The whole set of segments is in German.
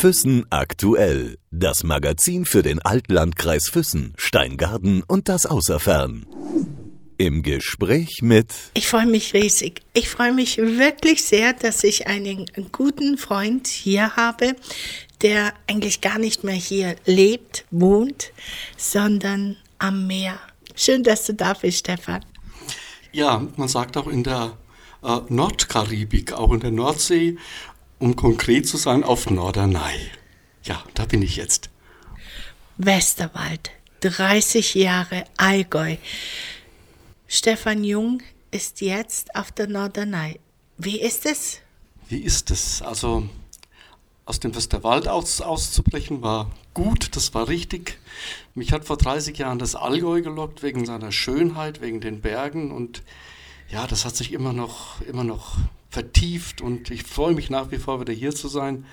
Füssen aktuell. Das Magazin für den Altlandkreis Füssen, Steingarten und das Außerfern. Im Gespräch mit. Ich freue mich riesig. Ich freue mich wirklich sehr, dass ich einen guten Freund hier habe, der eigentlich gar nicht mehr hier lebt, wohnt, sondern am Meer. Schön, dass du da bist, Stefan. Ja, man sagt auch in der äh, Nordkaribik, auch in der Nordsee, um konkret zu sein, auf Norderney. Ja, da bin ich jetzt. Westerwald, 30 Jahre Allgäu. Stefan Jung ist jetzt auf der Norderney. Wie ist es? Wie ist es? Also aus dem Westerwald aus, auszubrechen war gut, das war richtig. Mich hat vor 30 Jahren das Allgäu gelockt wegen seiner Schönheit, wegen den Bergen und ja, das hat sich immer noch, immer noch vertieft und ich freue mich nach wie vor wieder hier zu sein.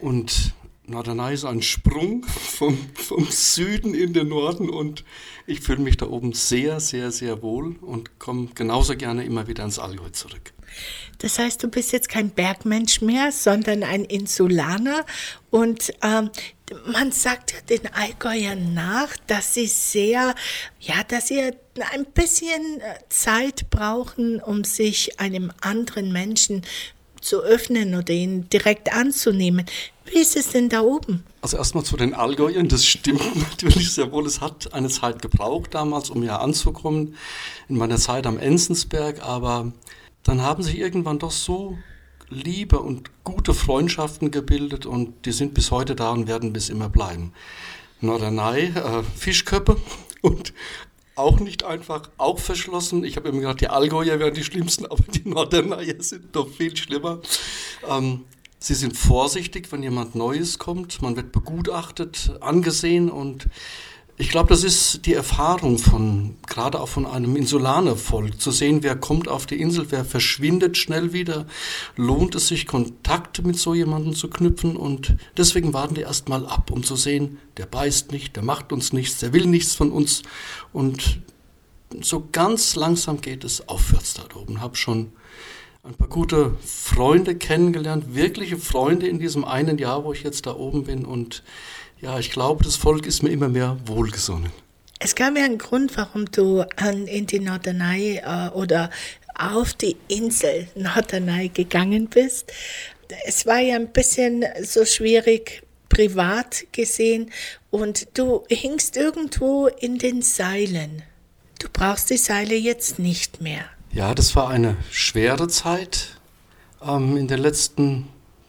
Und Norderney ist ein Sprung vom, vom Süden in den Norden und ich fühle mich da oben sehr, sehr, sehr wohl und komme genauso gerne immer wieder ins Allgäu zurück. Das heißt, du bist jetzt kein Bergmensch mehr, sondern ein Insulaner. Und ähm, man sagt ja den Allgäuern nach, dass sie sehr, ja, dass sie ein bisschen äh, Zeit brauchen, um sich einem anderen Menschen zu öffnen oder ihn direkt anzunehmen. Wie ist es denn da oben? Also erstmal zu den Allgäuern, das stimmt natürlich sehr wohl. Es hat eine Zeit gebraucht damals, um hier anzukommen, in meiner Zeit am Enzensberg, aber dann haben sich irgendwann doch so liebe und gute Freundschaften gebildet und die sind bis heute da und werden bis immer bleiben. Norderney, äh, Fischköppe und auch nicht einfach, auch verschlossen. Ich habe immer gedacht, die Allgäuer wären die schlimmsten, aber die Norderneyer sind doch viel schlimmer. Ähm, sie sind vorsichtig, wenn jemand Neues kommt. Man wird begutachtet, angesehen und ich glaube, das ist die Erfahrung von, gerade auch von einem Insulanervolk, zu sehen, wer kommt auf die Insel, wer verschwindet schnell wieder. Lohnt es sich, Kontakte mit so jemandem zu knüpfen? Und deswegen warten die erstmal ab, um zu sehen, der beißt nicht, der macht uns nichts, der will nichts von uns. Und so ganz langsam geht es aufwärts da oben. Habe schon ein paar gute Freunde kennengelernt, wirkliche Freunde in diesem einen Jahr, wo ich jetzt da oben bin. Und ja, ich glaube, das Volk ist mir immer mehr wohlgesonnen. Es gab ja einen Grund, warum du an, in die Norderney äh, oder auf die Insel Norderney gegangen bist. Es war ja ein bisschen so schwierig privat gesehen und du hingst irgendwo in den Seilen. Du brauchst die Seile jetzt nicht mehr. Ja, das war eine schwere Zeit ähm, in den letzten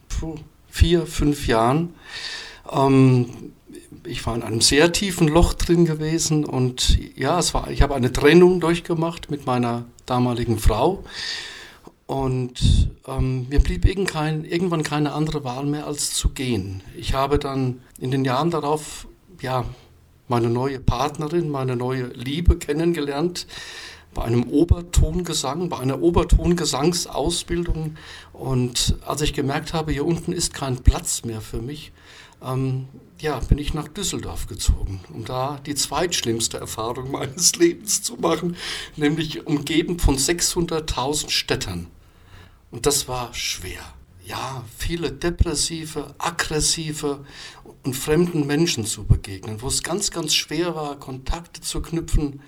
puh, vier, fünf Jahren. Ähm, ich war in einem sehr tiefen Loch drin gewesen und ja, es war, ich habe eine Trennung durchgemacht mit meiner damaligen Frau und ähm, mir blieb irgendein, irgendwann keine andere Wahl mehr als zu gehen. Ich habe dann in den Jahren darauf ja meine neue Partnerin, meine neue Liebe kennengelernt bei einem Obertongesang, bei einer Obertongesangsausbildung. Und als ich gemerkt habe, hier unten ist kein Platz mehr für mich, ähm, ja, bin ich nach Düsseldorf gezogen, um da die zweitschlimmste Erfahrung meines Lebens zu machen, nämlich umgeben von 600.000 Städtern. Und das war schwer. Ja, viele depressive, aggressive und fremden Menschen zu begegnen, wo es ganz, ganz schwer war, Kontakte zu knüpfen,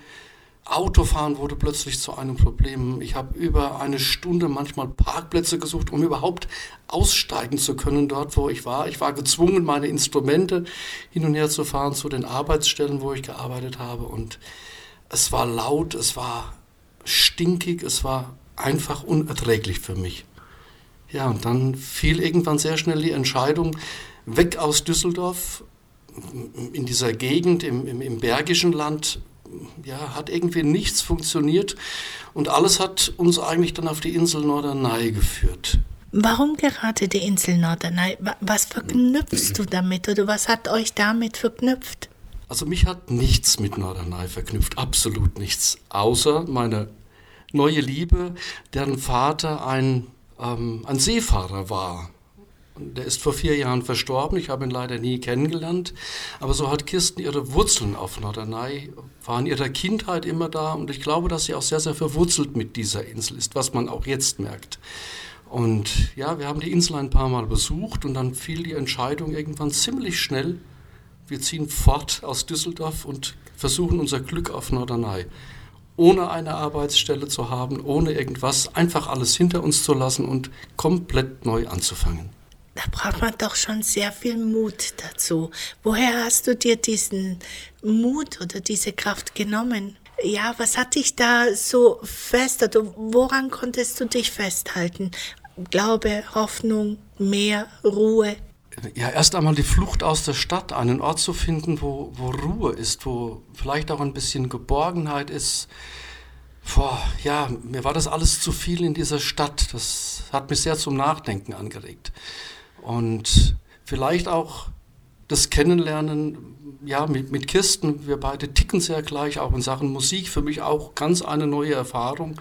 Autofahren wurde plötzlich zu einem Problem. Ich habe über eine Stunde manchmal Parkplätze gesucht, um überhaupt aussteigen zu können dort, wo ich war. Ich war gezwungen, meine Instrumente hin und her zu fahren zu den Arbeitsstellen, wo ich gearbeitet habe. Und es war laut, es war stinkig, es war einfach unerträglich für mich. Ja, und dann fiel irgendwann sehr schnell die Entscheidung, weg aus Düsseldorf, in dieser Gegend, im, im, im Bergischen Land, ja, hat irgendwie nichts funktioniert und alles hat uns eigentlich dann auf die Insel Norderney geführt. Warum gerade die Insel Norderney? Was verknüpfst du damit oder was hat euch damit verknüpft? Also mich hat nichts mit Norderney verknüpft, absolut nichts, außer meine neue Liebe, deren Vater ein, ähm, ein Seefahrer war. Der ist vor vier Jahren verstorben. Ich habe ihn leider nie kennengelernt. Aber so hat Kirsten ihre Wurzeln auf Norderney, war in ihrer Kindheit immer da. Und ich glaube, dass sie auch sehr, sehr verwurzelt mit dieser Insel ist, was man auch jetzt merkt. Und ja, wir haben die Insel ein paar Mal besucht und dann fiel die Entscheidung irgendwann ziemlich schnell, wir ziehen fort aus Düsseldorf und versuchen unser Glück auf Norderney. Ohne eine Arbeitsstelle zu haben, ohne irgendwas, einfach alles hinter uns zu lassen und komplett neu anzufangen. Da braucht man doch schon sehr viel Mut dazu. Woher hast du dir diesen Mut oder diese Kraft genommen? Ja, was hat dich da so fest, oder woran konntest du dich festhalten? Glaube, Hoffnung, mehr Ruhe? Ja, erst einmal die Flucht aus der Stadt, einen Ort zu finden, wo, wo Ruhe ist, wo vielleicht auch ein bisschen Geborgenheit ist. Boah, ja, mir war das alles zu viel in dieser Stadt. Das hat mich sehr zum Nachdenken angeregt. Und vielleicht auch das Kennenlernen, ja, mit, mit Kirsten, wir beide ticken sehr gleich, auch in Sachen Musik, für mich auch ganz eine neue Erfahrung.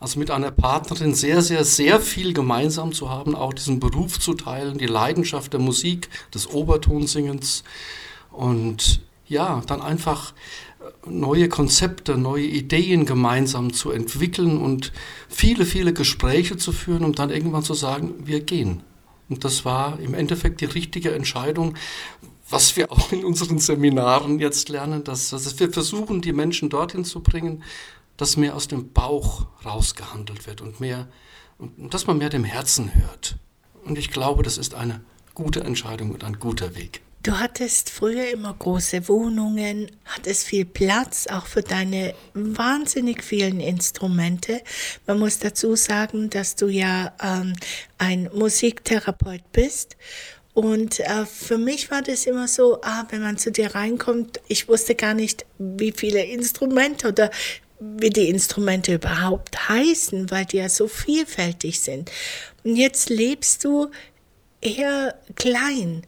Also mit einer Partnerin sehr, sehr, sehr viel gemeinsam zu haben, auch diesen Beruf zu teilen, die Leidenschaft der Musik, des Obertonsingens und ja, dann einfach neue Konzepte, neue Ideen gemeinsam zu entwickeln und viele, viele Gespräche zu führen, um dann irgendwann zu sagen, wir gehen. Und das war im Endeffekt die richtige Entscheidung, was wir auch in unseren Seminaren jetzt lernen, dass, dass wir versuchen, die Menschen dorthin zu bringen, dass mehr aus dem Bauch rausgehandelt wird und mehr, und dass man mehr dem Herzen hört. Und ich glaube, das ist eine gute Entscheidung und ein guter Weg. Du hattest früher immer große Wohnungen, hattest viel Platz, auch für deine wahnsinnig vielen Instrumente. Man muss dazu sagen, dass du ja ähm, ein Musiktherapeut bist. Und äh, für mich war das immer so, ah, wenn man zu dir reinkommt, ich wusste gar nicht, wie viele Instrumente oder wie die Instrumente überhaupt heißen, weil die ja so vielfältig sind. Und jetzt lebst du eher klein.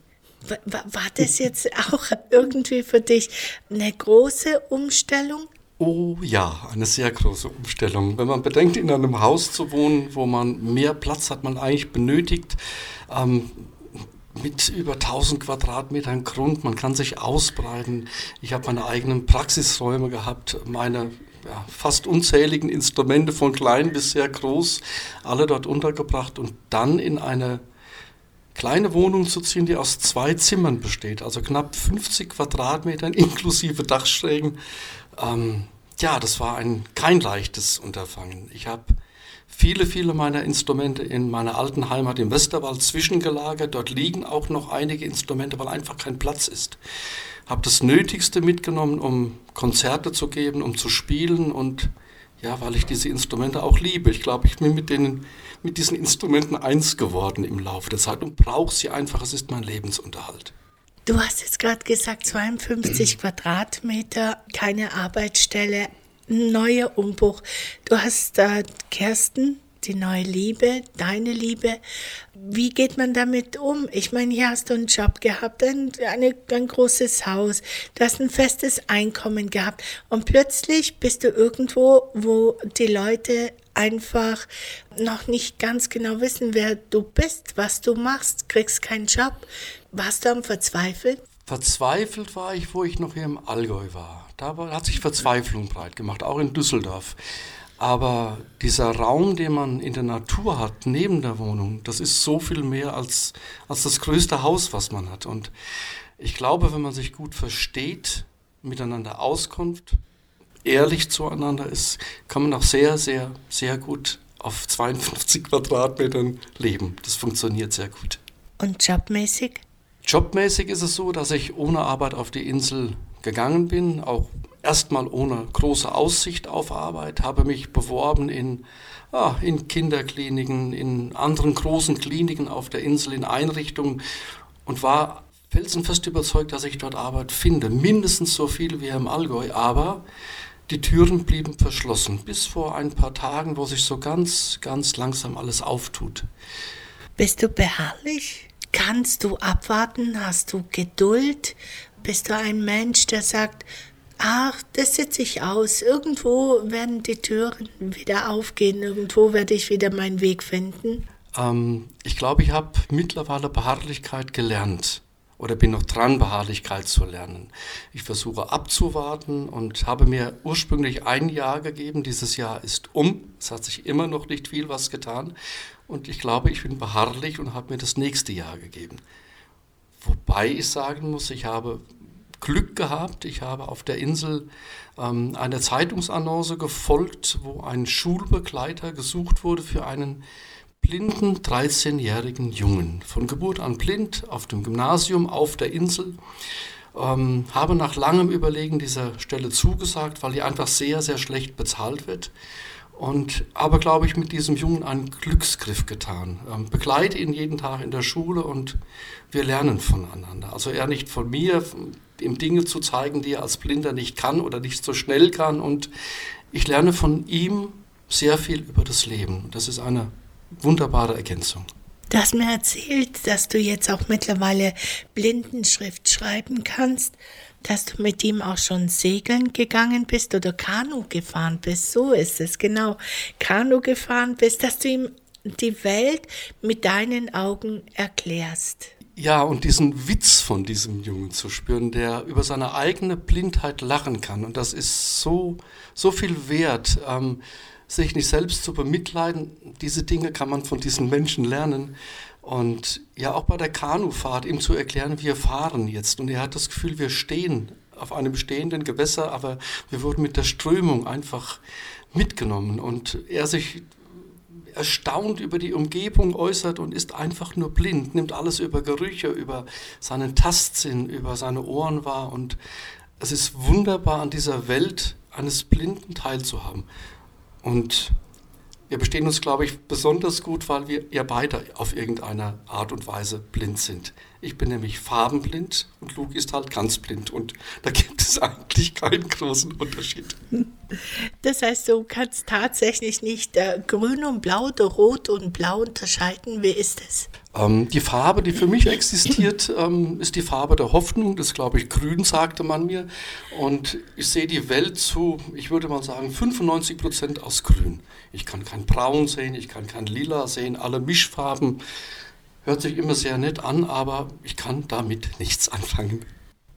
War das jetzt auch irgendwie für dich eine große Umstellung? Oh ja, eine sehr große Umstellung. Wenn man bedenkt, in einem Haus zu wohnen, wo man mehr Platz hat, man eigentlich benötigt, ähm, mit über 1000 Quadratmetern Grund, man kann sich ausbreiten. Ich habe meine eigenen Praxisräume gehabt, meine ja, fast unzähligen Instrumente von klein bis sehr groß, alle dort untergebracht und dann in eine kleine Wohnung zu ziehen, die aus zwei Zimmern besteht, also knapp 50 Quadratmetern inklusive Dachschrägen. Ähm, ja, das war ein kein leichtes Unterfangen. Ich habe viele, viele meiner Instrumente in meiner alten Heimat im Westerwald zwischengelagert. Dort liegen auch noch einige Instrumente, weil einfach kein Platz ist. Habe das Nötigste mitgenommen, um Konzerte zu geben, um zu spielen und ja, weil ich diese Instrumente auch liebe. Ich glaube, ich bin mit, denen, mit diesen Instrumenten eins geworden im Laufe der Zeit und brauche sie einfach. Es ist mein Lebensunterhalt. Du hast jetzt gerade gesagt, 52 Quadratmeter, keine Arbeitsstelle, neuer Umbruch. Du hast äh, Kersten, die neue Liebe, deine Liebe. Wie geht man damit um? Ich meine, hier hast du einen Job gehabt, ein, eine, ein großes Haus, du hast ein festes Einkommen gehabt und plötzlich bist du irgendwo, wo die Leute einfach noch nicht ganz genau wissen, wer du bist, was du machst, kriegst keinen Job. Warst du am Verzweifeln? Verzweifelt war ich, wo ich noch hier im Allgäu war. Da hat sich Verzweiflung breit gemacht, auch in Düsseldorf. Aber dieser Raum, den man in der Natur hat, neben der Wohnung, das ist so viel mehr als, als das größte Haus, was man hat. Und ich glaube, wenn man sich gut versteht, miteinander auskommt, ehrlich zueinander ist, kann man auch sehr, sehr, sehr gut auf 52 Quadratmetern leben. Das funktioniert sehr gut. Und jobmäßig? Jobmäßig ist es so, dass ich ohne Arbeit auf die Insel gegangen bin, auch erstmal ohne große Aussicht auf Arbeit, habe mich beworben in, ah, in Kinderkliniken, in anderen großen Kliniken auf der Insel, in Einrichtungen und war felsenfest überzeugt, dass ich dort Arbeit finde. Mindestens so viel wie im Allgäu, aber die Türen blieben verschlossen, bis vor ein paar Tagen, wo sich so ganz, ganz langsam alles auftut. Bist du beharrlich? Kannst du abwarten? Hast du Geduld? Bist du ein Mensch, der sagt, ach, das sitze ich aus. Irgendwo werden die Türen wieder aufgehen. Irgendwo werde ich wieder meinen Weg finden. Ähm, ich glaube, ich habe mittlerweile Beharrlichkeit gelernt oder bin noch dran, Beharrlichkeit zu lernen. Ich versuche abzuwarten und habe mir ursprünglich ein Jahr gegeben. Dieses Jahr ist um. Es hat sich immer noch nicht viel was getan. und ich glaube, ich bin beharrlich und habe mir das nächste Jahr gegeben. Wobei ich sagen muss, ich habe Glück gehabt. Ich habe auf der Insel ähm, eine Zeitungsannonce gefolgt, wo ein Schulbegleiter gesucht wurde für einen blinden 13-jährigen Jungen. Von Geburt an blind, auf dem Gymnasium, auf der Insel. Ähm, habe nach langem Überlegen dieser Stelle zugesagt, weil die einfach sehr, sehr schlecht bezahlt wird. Und aber glaube ich mit diesem Jungen einen Glücksgriff getan. Ähm, begleite ihn jeden Tag in der Schule und wir lernen voneinander. Also er nicht von mir, ihm Dinge zu zeigen, die er als Blinder nicht kann oder nicht so schnell kann. Und ich lerne von ihm sehr viel über das Leben. Das ist eine wunderbare Ergänzung. Du hast mir erzählt, dass du jetzt auch mittlerweile Blindenschrift schreiben kannst, dass du mit ihm auch schon segeln gegangen bist oder Kanu gefahren bist. So ist es, genau. Kanu gefahren bist, dass du ihm die Welt mit deinen Augen erklärst. Ja, und diesen Witz von diesem Jungen zu spüren, der über seine eigene Blindheit lachen kann. Und das ist so, so viel wert. Ähm, sich nicht selbst zu bemitleiden, diese Dinge kann man von diesen Menschen lernen. Und ja, auch bei der Kanufahrt ihm zu erklären, wir fahren jetzt. Und er hat das Gefühl, wir stehen auf einem stehenden Gewässer, aber wir wurden mit der Strömung einfach mitgenommen. Und er sich erstaunt über die Umgebung äußert und ist einfach nur blind, nimmt alles über Gerüche, über seinen Tastsinn, über seine Ohren wahr. Und es ist wunderbar, an dieser Welt eines Blinden teilzuhaben. Und wir bestehen uns, glaube ich, besonders gut, weil wir ja beide auf irgendeine Art und Weise blind sind. Ich bin nämlich farbenblind und Luke ist halt ganz blind und da gibt es eigentlich keinen großen Unterschied. Das heißt, du kannst tatsächlich nicht äh, grün und blau oder rot und blau unterscheiden. Wie ist es? Ähm, die Farbe, die für mich existiert, ähm, ist die Farbe der Hoffnung. Das glaube ich grün, sagte man mir. Und ich sehe die Welt zu, ich würde mal sagen, 95 Prozent aus grün. Ich kann kein Braun sehen, ich kann kein Lila sehen, alle Mischfarben. Hört sich immer sehr nett an, aber ich kann damit nichts anfangen.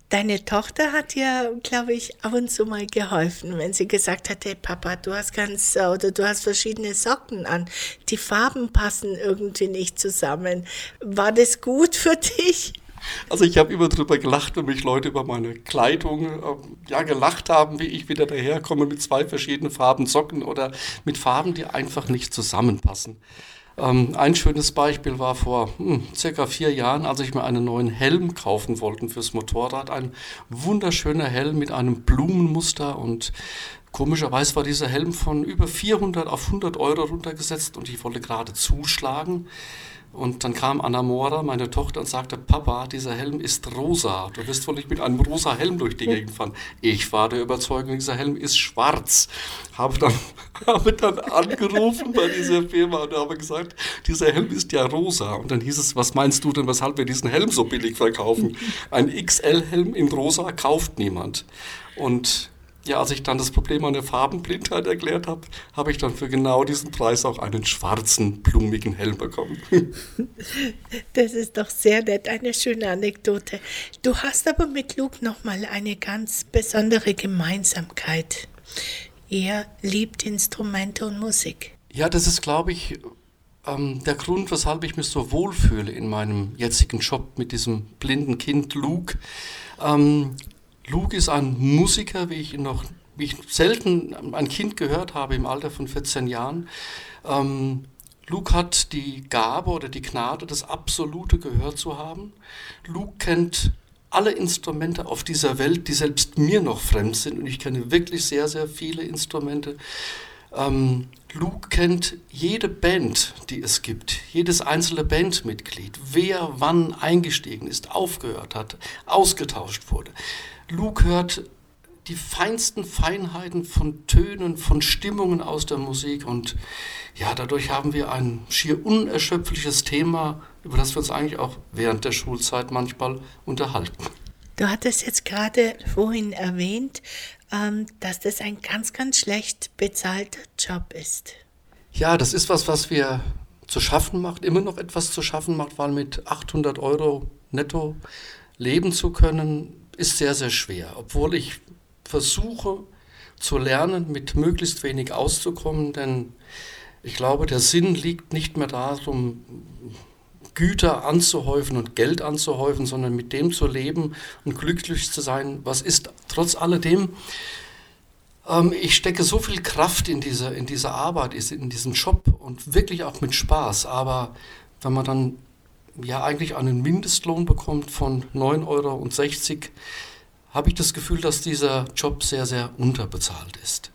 Deine Tochter hat dir, glaube ich, ab und zu mal geholfen, wenn sie gesagt hat, hey Papa, du hast ganz oder du hast verschiedene Socken an. Die Farben passen irgendwie nicht zusammen. War das gut für dich? Also ich habe immer drüber gelacht, wenn mich Leute über meine Kleidung äh, ja gelacht haben, wie ich wieder daherkomme mit zwei verschiedenen Farben Socken oder mit Farben, die einfach nicht zusammenpassen. Ähm, ein schönes Beispiel war vor hm, circa vier Jahren, als ich mir einen neuen Helm kaufen wollte fürs Motorrad. Ein wunderschöner Helm mit einem Blumenmuster und komischerweise war dieser Helm von über 400 auf 100 Euro runtergesetzt und ich wollte gerade zuschlagen. Und dann kam Anna Mora, meine Tochter, und sagte, Papa, dieser Helm ist rosa. Du wirst wohl nicht mit einem rosa Helm durch die Gegend fahren. Ich war der Überzeugung, dieser Helm ist schwarz. Habe dann, habe dann angerufen bei dieser Firma und habe gesagt, dieser Helm ist ja rosa. Und dann hieß es, was meinst du denn, weshalb wir diesen Helm so billig verkaufen? Ein XL-Helm in rosa kauft niemand. Und ja, als ich dann das Problem an der Farbenblindheit erklärt habe, habe ich dann für genau diesen Preis auch einen schwarzen, blumigen Helm bekommen. Das ist doch sehr nett, eine schöne Anekdote. Du hast aber mit Luke nochmal eine ganz besondere Gemeinsamkeit. Er liebt Instrumente und Musik. Ja, das ist, glaube ich, ähm, der Grund, weshalb ich mich so wohlfühle in meinem jetzigen Job mit diesem blinden Kind Luke. Ähm, Luke ist ein Musiker, wie ich ihn noch, wie ich selten ein Kind gehört habe im Alter von 14 Jahren. Ähm, Luke hat die Gabe oder die Gnade, das absolute Gehör zu haben. Luke kennt alle Instrumente auf dieser Welt, die selbst mir noch fremd sind. Und ich kenne wirklich sehr, sehr viele Instrumente. Ähm, Luke kennt jede Band, die es gibt, jedes einzelne Bandmitglied, wer wann eingestiegen ist, aufgehört hat, ausgetauscht wurde. Luke hört die feinsten Feinheiten von Tönen, von Stimmungen aus der Musik und ja, dadurch haben wir ein schier unerschöpfliches Thema, über das wir uns eigentlich auch während der Schulzeit manchmal unterhalten. Du hattest jetzt gerade vorhin erwähnt, ähm, dass das ein ganz, ganz schlecht bezahlter Job ist. Ja, das ist was, was wir zu schaffen macht, immer noch etwas zu schaffen macht, weil mit 800 Euro netto leben zu können, ist sehr, sehr schwer. Obwohl ich versuche zu lernen, mit möglichst wenig auszukommen, denn Ich glaube, der Sinn liegt nicht mehr darum, Güter anzuhäufen und Geld anzuhäufen, sondern mit dem zu leben und glücklich zu sein, was ist. Trotz alledem, ähm, ich stecke so viel Kraft in diese, in diese Arbeit, in diesen Job und wirklich auch mit Spaß. Aber wenn man dann ja eigentlich einen Mindestlohn bekommt von 9,60 Euro, habe ich das Gefühl, dass dieser Job sehr, sehr unterbezahlt ist.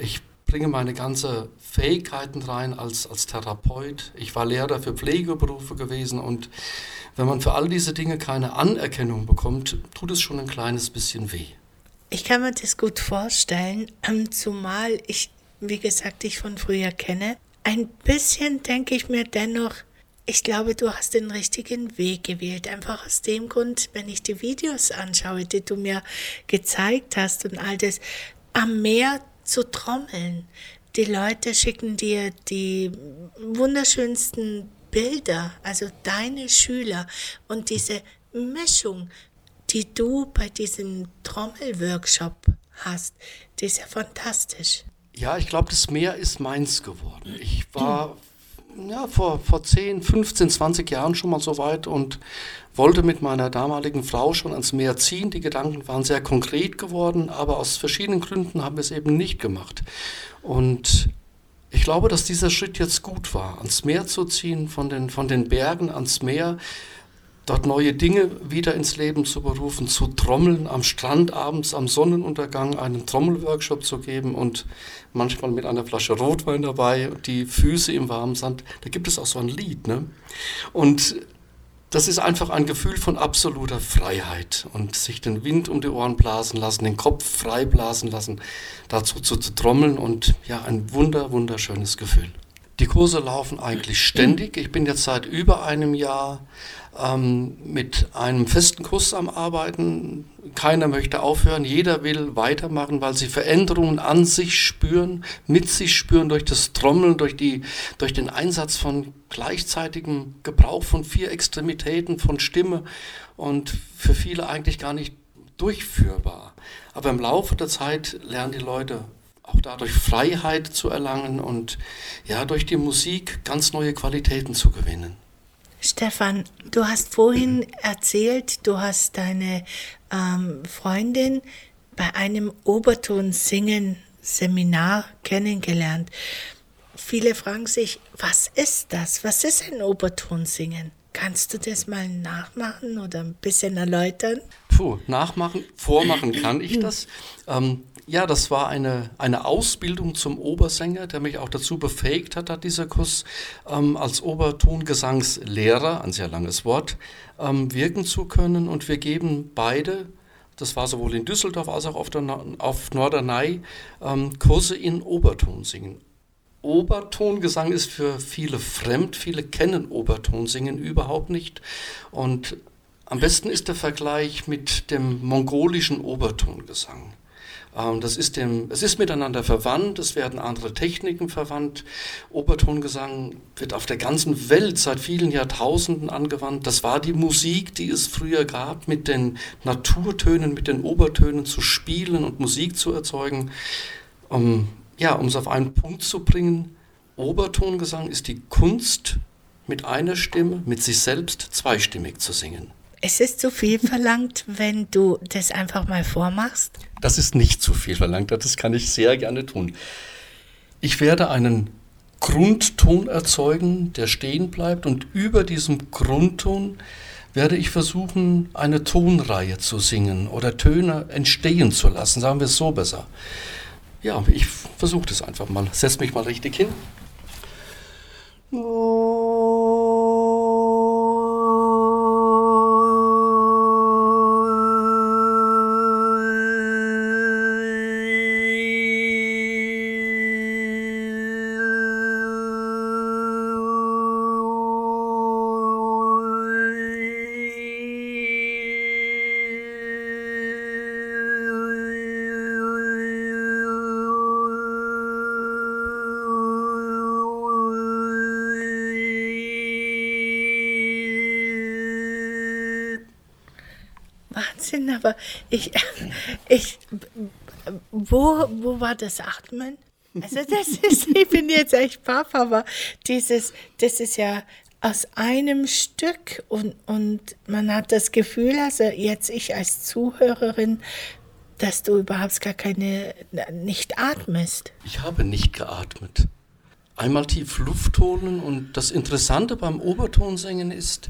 Ich bringe meine ganze Fähigkeiten rein als, als Therapeut. Ich war Lehrer für Pflegeberufe gewesen und wenn man für all diese Dinge keine Anerkennung bekommt, tut es schon ein kleines bisschen weh. Ich kann mir das gut vorstellen, ähm, zumal ich, wie gesagt, dich von früher kenne. Ein bisschen denke ich mir dennoch, ich glaube, du hast den richtigen Weg gewählt. Einfach aus dem Grund, wenn ich die Videos anschaue, die du mir gezeigt hast und all das, am Meer zu trommeln. Die Leute schicken dir die wunderschönsten Bilder, also deine Schüler und diese Mischung, die du bei diesem Trommelworkshop hast, die ist ja fantastisch. Ja, ich glaube, das Meer ist meins geworden. Ich war ja, vor, vor 10, 15, 20 Jahren schon mal so weit und wollte mit meiner damaligen Frau schon ans Meer ziehen. Die Gedanken waren sehr konkret geworden, aber aus verschiedenen Gründen haben wir es eben nicht gemacht. Und ich glaube, dass dieser Schritt jetzt gut war, ans Meer zu ziehen, von den, von den Bergen ans Meer dort neue Dinge wieder ins Leben zu berufen, zu trommeln, am Strand abends am Sonnenuntergang einen Trommelworkshop zu geben und manchmal mit einer Flasche Rotwein dabei, die Füße im warmen Sand. Da gibt es auch so ein Lied. Ne? Und das ist einfach ein Gefühl von absoluter Freiheit und sich den Wind um die Ohren blasen lassen, den Kopf frei blasen lassen, dazu zu, zu trommeln und ja, ein wunder, wunderschönes Gefühl. Die Kurse laufen eigentlich ständig. Ich bin jetzt seit über einem Jahr ähm, mit einem festen Kurs am Arbeiten. Keiner möchte aufhören, jeder will weitermachen, weil sie Veränderungen an sich spüren, mit sich spüren durch das Trommeln, durch, die, durch den Einsatz von gleichzeitigem Gebrauch von vier Extremitäten, von Stimme und für viele eigentlich gar nicht durchführbar. Aber im Laufe der Zeit lernen die Leute auch dadurch Freiheit zu erlangen und ja, durch die Musik ganz neue Qualitäten zu gewinnen. Stefan, du hast vorhin erzählt, du hast deine ähm, Freundin bei einem Oberton-Singen-Seminar kennengelernt. Viele fragen sich, was ist das? Was ist ein Obertonsingen? Kannst du das mal nachmachen oder ein bisschen erläutern? Puh, nachmachen, vormachen kann ich das. Ähm, ja, das war eine, eine Ausbildung zum Obersänger, der mich auch dazu befähigt hat, hat dieser Kurs ähm, als Obertongesangslehrer, ein sehr langes Wort, ähm, wirken zu können. Und wir geben beide, das war sowohl in Düsseldorf als auch auf, der, auf Norderney, ähm, Kurse in Obertonsingen. Obertongesang ist für viele fremd, viele kennen Obertonsingen überhaupt nicht. Und am besten ist der Vergleich mit dem mongolischen Obertongesang. Ähm, das ist dem, es ist miteinander verwandt, es werden andere Techniken verwandt. Obertongesang wird auf der ganzen Welt seit vielen Jahrtausenden angewandt. Das war die Musik, die es früher gab, mit den Naturtönen, mit den Obertönen zu spielen und Musik zu erzeugen. Um, ja, um es auf einen Punkt zu bringen, Obertongesang ist die Kunst, mit einer Stimme, mit sich selbst zweistimmig zu singen. Es ist zu viel verlangt, wenn du das einfach mal vormachst? Das ist nicht zu viel verlangt, das kann ich sehr gerne tun. Ich werde einen Grundton erzeugen, der stehen bleibt und über diesem Grundton werde ich versuchen, eine Tonreihe zu singen oder Töne entstehen zu lassen, sagen wir es so besser. Ja, ich versuche das einfach mal. Setz mich mal richtig hin. Wahnsinn, aber ich, ich, wo, wo war das Atmen? Also das ist, ich bin jetzt echt baff, aber dieses, das ist ja aus einem Stück und, und man hat das Gefühl, also jetzt ich als Zuhörerin, dass du überhaupt gar keine, nicht atmest. Ich habe nicht geatmet einmal tief Luft holen. Und das Interessante beim Obertonsingen ist,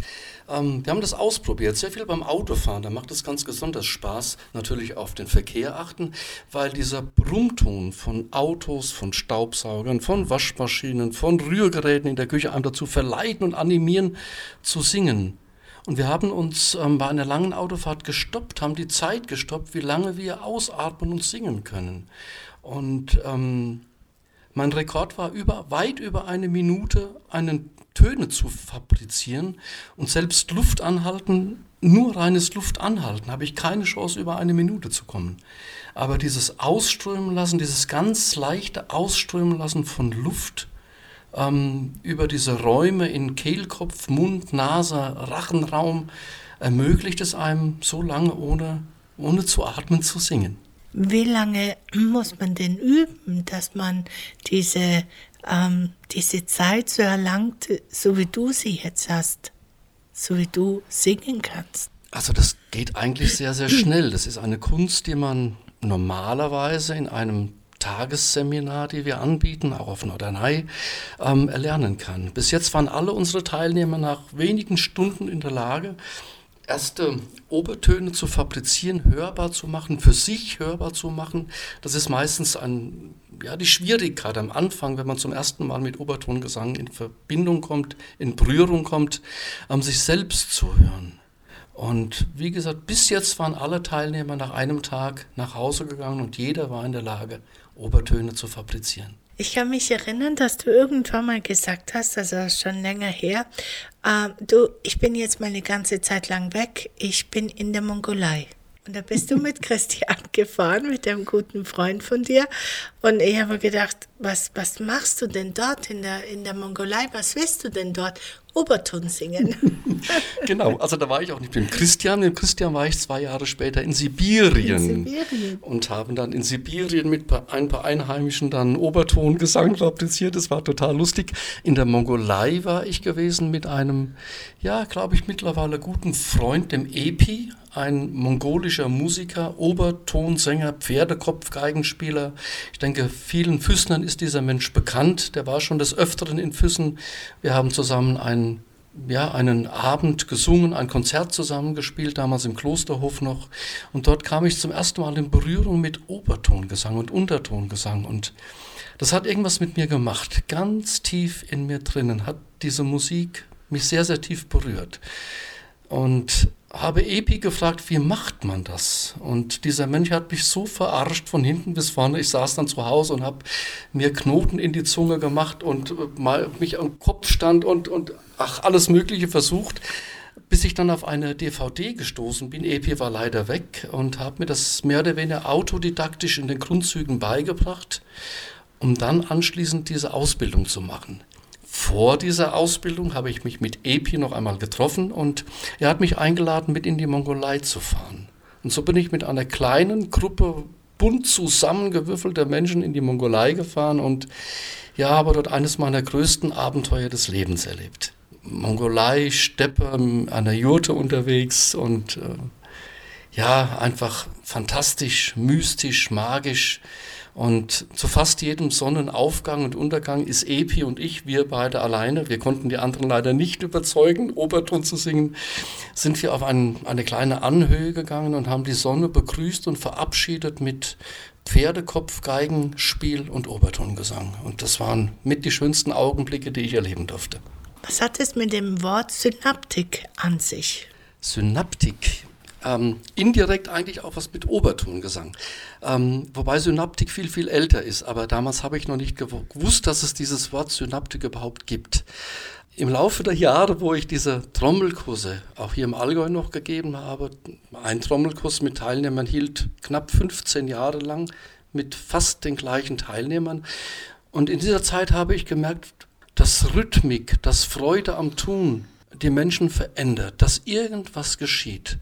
ähm, wir haben das ausprobiert, sehr viel beim Autofahren. Da macht es ganz besonders Spaß, natürlich auf den Verkehr achten, weil dieser Brummton von Autos, von Staubsaugern, von Waschmaschinen, von Rührgeräten in der Küche einem dazu verleiten und animieren zu singen. Und wir haben uns ähm, bei einer langen Autofahrt gestoppt, haben die Zeit gestoppt, wie lange wir ausatmen und singen können. Und ähm, mein Rekord war über, weit über eine Minute, einen Töne zu fabrizieren und selbst Luft anhalten, nur reines Luft anhalten, habe ich keine Chance, über eine Minute zu kommen. Aber dieses Ausströmen lassen, dieses ganz leichte Ausströmen lassen von Luft ähm, über diese Räume in Kehlkopf, Mund, Nase, Rachenraum, ermöglicht es einem so lange ohne, ohne zu atmen zu singen. Wie lange muss man denn üben, dass man diese, ähm, diese Zeit so erlangt, so wie du sie jetzt hast, so wie du singen kannst? Also das geht eigentlich sehr, sehr schnell. Das ist eine Kunst, die man normalerweise in einem Tagesseminar, die wir anbieten, auch auf Norderney, ähm, erlernen kann. Bis jetzt waren alle unsere Teilnehmer nach wenigen Stunden in der Lage, erste Obertöne zu fabrizieren, hörbar zu machen, für sich hörbar zu machen. Das ist meistens ein, ja, die Schwierigkeit am Anfang, wenn man zum ersten Mal mit Obertongesang in Verbindung kommt, in Berührung kommt, um sich selbst zu hören. Und wie gesagt, bis jetzt waren alle Teilnehmer nach einem Tag nach Hause gegangen und jeder war in der Lage, Obertöne zu fabrizieren. Ich kann mich erinnern, dass du irgendwann mal gesagt hast, also schon länger her, äh, du, ich bin jetzt mal eine ganze Zeit lang weg, ich bin in der Mongolei. Und da bist du mit Christian gefahren, mit einem guten Freund von dir. Und ich habe gedacht, was, was machst du denn dort in der, in der Mongolei? Was willst du denn dort? Oberton singen. genau, also da war ich auch nicht mit dem Christian. Mit dem Christian war ich zwei Jahre später in Sibirien. In Sibirien. Und haben dann in Sibirien mit ein paar Einheimischen dann Obertongesang fabriziert. Das war total lustig. In der Mongolei war ich gewesen mit einem, ja, glaube ich, mittlerweile guten Freund, dem Epi, ein mongolischer Musiker, Obertonsänger, Pferdekopf-Geigenspieler. Ich denke, vielen Füssnern ist dieser Mensch bekannt. Der war schon des Öfteren in Füssen. Wir haben zusammen einen, ja, einen Abend gesungen, ein Konzert zusammengespielt, damals im Klosterhof noch. Und dort kam ich zum ersten Mal in Berührung mit Obertongesang und Untertongesang. Und das hat irgendwas mit mir gemacht. Ganz tief in mir drinnen hat diese Musik mich sehr, sehr tief berührt. Und habe Epi gefragt, wie macht man das? Und dieser Mensch hat mich so verarscht von hinten bis vorne. Ich saß dann zu Hause und habe mir Knoten in die Zunge gemacht und äh, mal mich am Kopf stand und, und ach, alles Mögliche versucht, bis ich dann auf eine DVD gestoßen bin. Epi war leider weg und habe mir das mehr oder weniger autodidaktisch in den Grundzügen beigebracht, um dann anschließend diese Ausbildung zu machen vor dieser Ausbildung habe ich mich mit Epi noch einmal getroffen und er hat mich eingeladen, mit in die Mongolei zu fahren. Und so bin ich mit einer kleinen Gruppe bunt zusammengewürfelter Menschen in die Mongolei gefahren und ja, habe dort eines meiner größten Abenteuer des Lebens erlebt. Mongolei, Steppe, an der Jurte unterwegs und äh, ja, einfach fantastisch, mystisch, magisch. Und zu fast jedem Sonnenaufgang und Untergang ist Epi und ich, wir beide alleine, wir konnten die anderen leider nicht überzeugen, Oberton zu singen, sind wir auf ein, eine kleine Anhöhe gegangen und haben die Sonne begrüßt und verabschiedet mit Pferdekopf, Geigenspiel und Obertongesang. Und das waren mit die schönsten Augenblicke, die ich erleben durfte. Was hat es mit dem Wort Synaptik an sich? Synaptik ähm, indirekt eigentlich auch was mit Obertongesang. Ähm, wobei Synaptik viel, viel älter ist. Aber damals habe ich noch nicht gewusst, dass es dieses Wort Synaptik überhaupt gibt. Im Laufe der Jahre, wo ich diese Trommelkurse auch hier im Allgäu noch gegeben habe, ein Trommelkurs mit Teilnehmern hielt knapp 15 Jahre lang mit fast den gleichen Teilnehmern. Und in dieser Zeit habe ich gemerkt, dass Rhythmik, dass Freude am Tun, die Menschen verändert, dass irgendwas geschieht.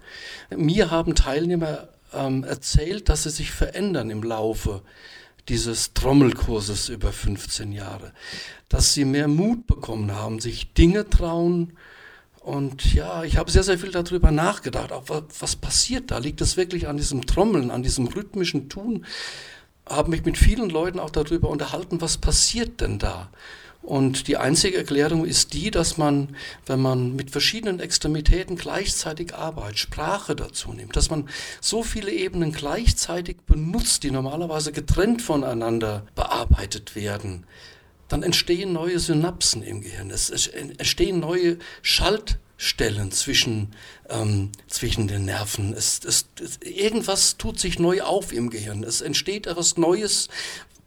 Mir haben Teilnehmer ähm, erzählt, dass sie sich verändern im Laufe dieses Trommelkurses über 15 Jahre, dass sie mehr Mut bekommen haben, sich Dinge trauen. Und ja, ich habe sehr, sehr viel darüber nachgedacht. Auch was passiert da? Liegt es wirklich an diesem Trommeln, an diesem rhythmischen Tun? Habe mich mit vielen Leuten auch darüber unterhalten, was passiert denn da? Und die einzige Erklärung ist die, dass man, wenn man mit verschiedenen Extremitäten gleichzeitig arbeitet, Sprache dazu nimmt, dass man so viele Ebenen gleichzeitig benutzt, die normalerweise getrennt voneinander bearbeitet werden, dann entstehen neue Synapsen im Gehirn. Es entstehen neue Schaltstellen zwischen, ähm, zwischen den Nerven. Es, es, es, irgendwas tut sich neu auf im Gehirn. Es entsteht etwas Neues,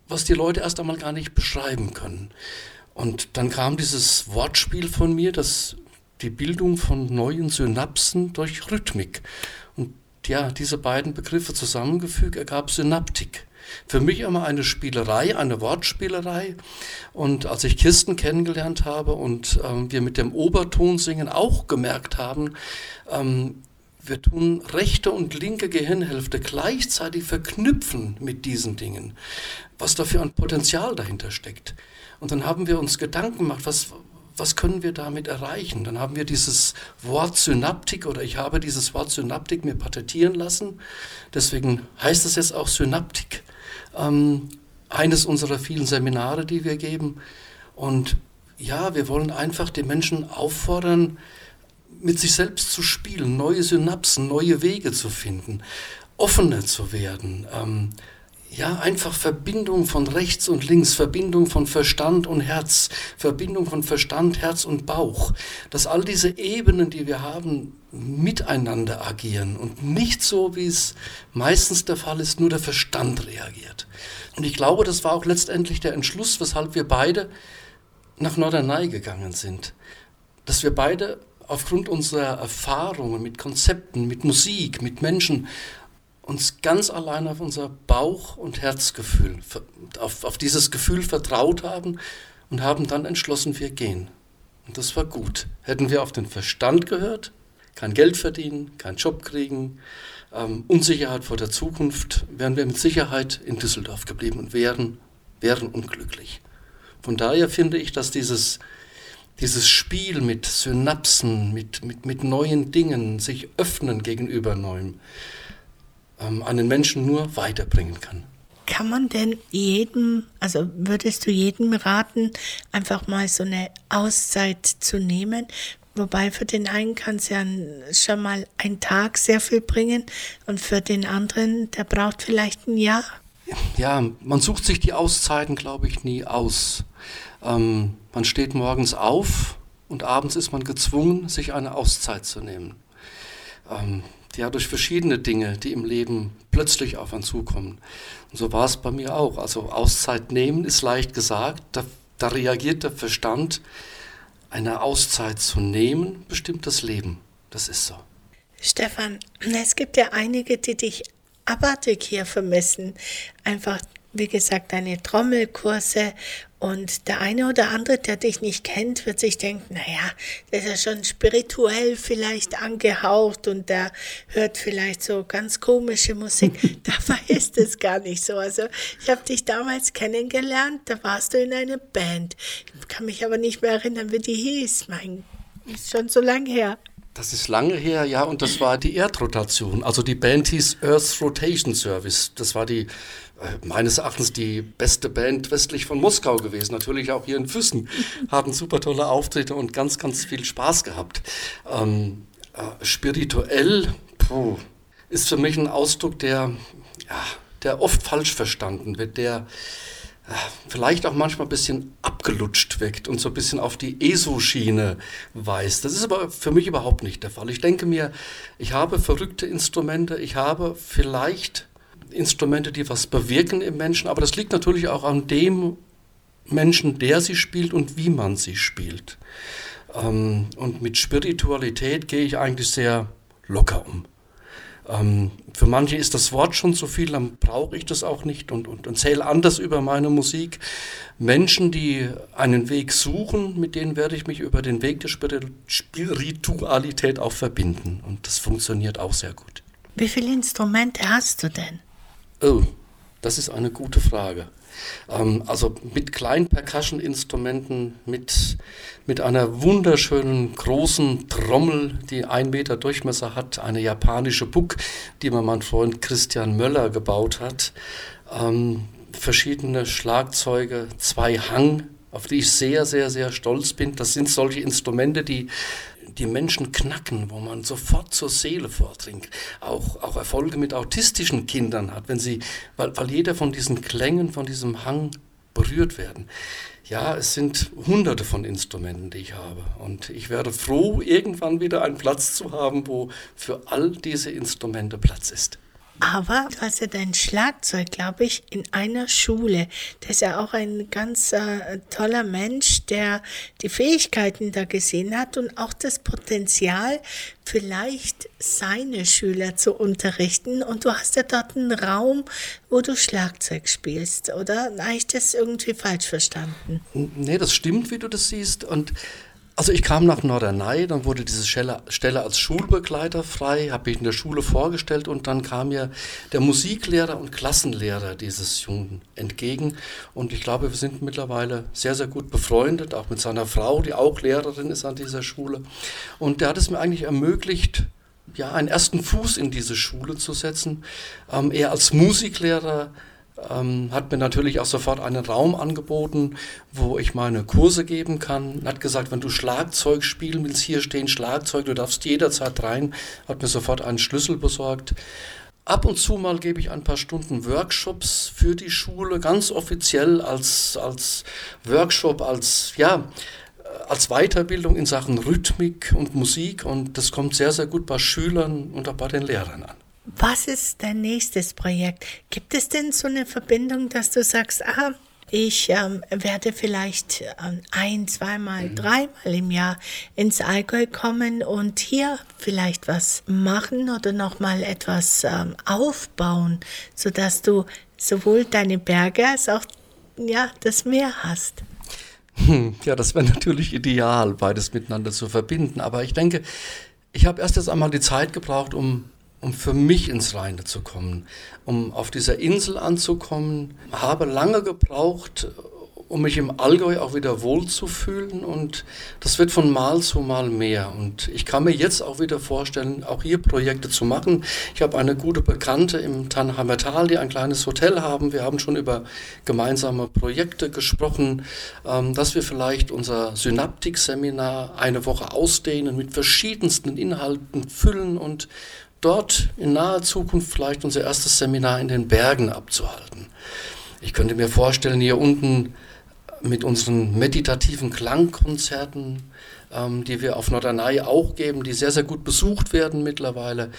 was die Leute erst einmal gar nicht beschreiben können. Und dann kam dieses Wortspiel von mir, das die Bildung von neuen Synapsen durch Rhythmik. Und ja, diese beiden Begriffe zusammengefügt ergab Synaptik. Für mich immer eine Spielerei, eine Wortspielerei. Und als ich Kirsten kennengelernt habe und ähm, wir mit dem Obertonsingen auch gemerkt haben, ähm, wir tun rechte und linke Gehirnhälfte gleichzeitig verknüpfen mit diesen Dingen, was dafür ein Potenzial dahinter steckt. Und dann haben wir uns Gedanken gemacht, was, was können wir damit erreichen? Dann haben wir dieses Wort Synaptik oder ich habe dieses Wort Synaptik mir patentieren lassen. Deswegen heißt es jetzt auch Synaptik. Ähm, eines unserer vielen Seminare, die wir geben. Und ja, wir wollen einfach die Menschen auffordern, mit sich selbst zu spielen, neue Synapsen, neue Wege zu finden, offener zu werden. Ähm, ja, einfach Verbindung von rechts und links, Verbindung von Verstand und Herz, Verbindung von Verstand, Herz und Bauch, dass all diese Ebenen, die wir haben, miteinander agieren und nicht so, wie es meistens der Fall ist, nur der Verstand reagiert. Und ich glaube, das war auch letztendlich der Entschluss, weshalb wir beide nach Norderney gegangen sind. Dass wir beide aufgrund unserer Erfahrungen mit Konzepten, mit Musik, mit Menschen uns ganz allein auf unser Bauch- und Herzgefühl, auf, auf dieses Gefühl vertraut haben und haben dann entschlossen, wir gehen. Und das war gut. Hätten wir auf den Verstand gehört, kein Geld verdienen, keinen Job kriegen, ähm, Unsicherheit vor der Zukunft, wären wir mit Sicherheit in Düsseldorf geblieben und wären, wären unglücklich. Von daher finde ich, dass dieses, dieses Spiel mit Synapsen, mit, mit, mit neuen Dingen, sich öffnen gegenüber Neuem, ähm, einen Menschen nur weiterbringen kann. Kann man denn jedem, also würdest du jedem raten, einfach mal so eine Auszeit zu nehmen? Wobei für den einen kann es ja schon mal ein Tag sehr viel bringen und für den anderen, der braucht vielleicht ein Jahr. Ja, man sucht sich die Auszeiten, glaube ich, nie aus. Ähm, man steht morgens auf und abends ist man gezwungen, sich eine Auszeit zu nehmen. Ähm, ja, durch verschiedene Dinge, die im Leben plötzlich auf einen zukommen. Und so war es bei mir auch. Also Auszeit nehmen ist leicht gesagt, da, da reagiert der Verstand. Eine Auszeit zu nehmen, bestimmt das Leben. Das ist so. Stefan, es gibt ja einige, die dich abartig hier vermissen. Einfach wie gesagt, deine Trommelkurse und der eine oder andere, der dich nicht kennt, wird sich denken, naja, der ist ja schon spirituell vielleicht angehaucht und der hört vielleicht so ganz komische Musik. Dabei ist es gar nicht so. Also ich habe dich damals kennengelernt, da warst du in einer Band. Ich kann mich aber nicht mehr erinnern, wie die hieß. Mein, ist schon so lange her. Das ist lange her, ja, und das war die Erdrotation. Also die Band hieß Earth Rotation Service. Das war die äh, meines Erachtens die beste Band westlich von Moskau gewesen. Natürlich auch hier in Füssen. Haben super tolle Auftritte und ganz, ganz viel Spaß gehabt. Ähm, äh, spirituell puh, ist für mich ein Ausdruck, der, ja, der oft falsch verstanden wird, der vielleicht auch manchmal ein bisschen abgelutscht wirkt und so ein bisschen auf die ESO-Schiene weist. Das ist aber für mich überhaupt nicht der Fall. Ich denke mir, ich habe verrückte Instrumente, ich habe vielleicht Instrumente, die was bewirken im Menschen, aber das liegt natürlich auch an dem Menschen, der sie spielt und wie man sie spielt. Ähm, und mit Spiritualität gehe ich eigentlich sehr locker um. Ähm, für manche ist das Wort schon zu viel, dann brauche ich das auch nicht und, und, und zähle anders über meine Musik. Menschen, die einen Weg suchen, mit denen werde ich mich über den Weg der Spiritualität auch verbinden. Und das funktioniert auch sehr gut. Wie viele Instrumente hast du denn? Oh, Das ist eine gute Frage. Ähm, also mit kleinen Percussion-Instrumenten, mit, mit einer wunderschönen großen Trommel, die ein Meter Durchmesser hat, eine japanische Buck, die mir mein Freund Christian Möller gebaut hat, ähm, verschiedene Schlagzeuge, zwei Hang, auf die ich sehr, sehr, sehr stolz bin. Das sind solche Instrumente, die die Menschen knacken, wo man sofort zur Seele vordringt. Auch, auch Erfolge mit autistischen Kindern hat, wenn sie, weil, weil jeder von diesen Klängen, von diesem Hang berührt werden. Ja, es sind hunderte von Instrumenten, die ich habe. Und ich wäre froh, irgendwann wieder einen Platz zu haben, wo für all diese Instrumente Platz ist. Aber du hast ja dein Schlagzeug, glaube ich, in einer Schule. Der ist ja auch ein ganz äh, toller Mensch, der die Fähigkeiten da gesehen hat und auch das Potenzial, vielleicht seine Schüler zu unterrichten. Und du hast ja dort einen Raum, wo du Schlagzeug spielst, oder? Habe ich das irgendwie falsch verstanden? Nee, das stimmt, wie du das siehst. Und also ich kam nach Norderney, dann wurde diese Stelle, als Schulbegleiter frei, habe ich in der Schule vorgestellt und dann kam mir der Musiklehrer und Klassenlehrer dieses Jungen entgegen und ich glaube, wir sind mittlerweile sehr, sehr gut befreundet, auch mit seiner Frau, die auch Lehrerin ist an dieser Schule und der hat es mir eigentlich ermöglicht, ja, einen ersten Fuß in diese Schule zu setzen. Ähm, er als Musiklehrer ähm, hat mir natürlich auch sofort einen Raum angeboten, wo ich meine Kurse geben kann. Hat gesagt, wenn du Schlagzeug spielen willst, hier stehen Schlagzeug, du darfst jederzeit rein. Hat mir sofort einen Schlüssel besorgt. Ab und zu mal gebe ich ein paar Stunden Workshops für die Schule, ganz offiziell als, als Workshop, als, ja, als Weiterbildung in Sachen Rhythmik und Musik und das kommt sehr, sehr gut bei Schülern und auch bei den Lehrern an. Was ist dein nächstes Projekt? Gibt es denn so eine Verbindung, dass du sagst, ah, ich ähm, werde vielleicht ähm, ein, zweimal, mhm. dreimal im Jahr ins Allgäu kommen und hier vielleicht was machen oder nochmal etwas ähm, aufbauen, sodass du sowohl deine Berge als auch ja, das Meer hast. Hm, ja, das wäre natürlich ideal, beides miteinander zu verbinden. Aber ich denke, ich habe erst jetzt einmal die Zeit gebraucht, um um für mich ins Reine zu kommen, um auf dieser Insel anzukommen. Habe lange gebraucht, um mich im Allgäu auch wieder wohlzufühlen und das wird von Mal zu Mal mehr. Und ich kann mir jetzt auch wieder vorstellen, auch hier Projekte zu machen. Ich habe eine gute Bekannte im Tannheimer Tal, die ein kleines Hotel haben. Wir haben schon über gemeinsame Projekte gesprochen, ähm, dass wir vielleicht unser Synaptik-Seminar eine Woche ausdehnen, mit verschiedensten Inhalten füllen und dort in naher Zukunft vielleicht unser erstes Seminar in den Bergen abzuhalten. Ich könnte mir vorstellen, hier unten mit unseren meditativen Klangkonzerten, ähm, die wir auf Norderney auch geben, die sehr, sehr gut besucht werden mittlerweile,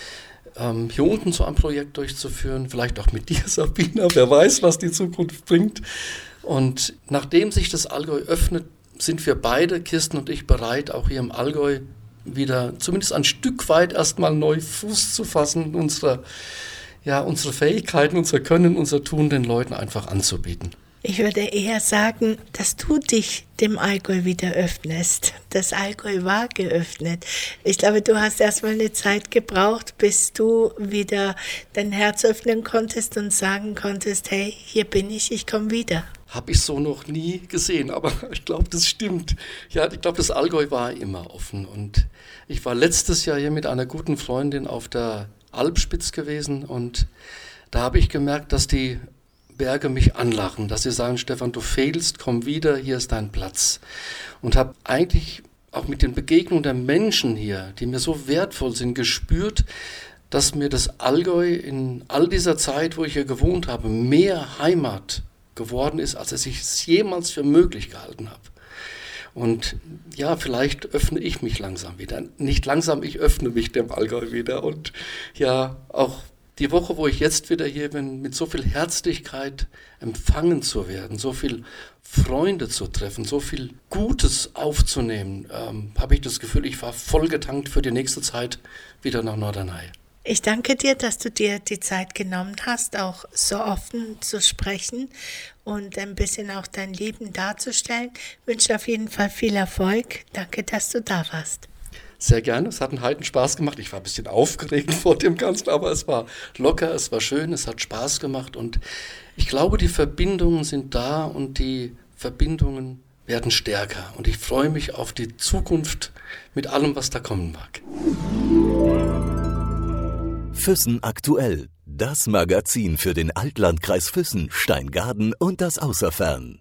ähm, hier unten so ein Projekt durchzuführen, vielleicht auch mit dir, Sabina, wer weiß, was die Zukunft bringt. Und nachdem sich das Allgäu öffnet, sind wir beide, Kirsten und ich, bereit, auch hier im Allgäu wieder zumindest ein Stück weit erstmal neu Fuß zu fassen, unsere, ja, unsere Fähigkeiten, unser Können, unser Tun den Leuten einfach anzubieten. Ich würde eher sagen, dass du dich dem Allgäu wieder öffnest. Das Allgäu war geöffnet. Ich glaube, du hast erstmal eine Zeit gebraucht, bis du wieder dein Herz öffnen konntest und sagen konntest, hey, hier bin ich, ich komme wieder. Habe ich so noch nie gesehen, aber ich glaube, das stimmt. Ja, ich glaube, das Allgäu war immer offen. Und ich war letztes Jahr hier mit einer guten Freundin auf der Alpspitz gewesen und da habe ich gemerkt, dass die Berge mich anlachen, dass sie sagen, Stefan, du fehlst, komm wieder, hier ist dein Platz. Und habe eigentlich auch mit den Begegnungen der Menschen hier, die mir so wertvoll sind, gespürt, dass mir das Allgäu in all dieser Zeit, wo ich hier gewohnt habe, mehr Heimat geworden ist, als ich es jemals für möglich gehalten habe. Und ja, vielleicht öffne ich mich langsam wieder. Nicht langsam, ich öffne mich dem Allgäu wieder. Und ja, auch die Woche, wo ich jetzt wieder hier bin, mit so viel Herzlichkeit empfangen zu werden, so viel Freunde zu treffen, so viel Gutes aufzunehmen, ähm, habe ich das Gefühl, ich war vollgetankt für die nächste Zeit wieder nach Norderney. Ich danke dir, dass du dir die Zeit genommen hast, auch so offen zu sprechen und ein bisschen auch dein Leben darzustellen. Ich wünsche auf jeden Fall viel Erfolg. Danke, dass du da warst. sehr gerne. Es hat einen heiden Spaß gemacht. Ich war ein bisschen aufgeregt vor dem Ganzen, aber es war locker, es war schön, es hat Spaß gemacht und ich glaube, die Verbindungen sind da und die Verbindungen werden stärker und ich freue mich auf die Zukunft mit allem, was da kommen mag. Füssen aktuell. Das Magazin für den Altlandkreis Füssen, Steingaden und das Außerfern.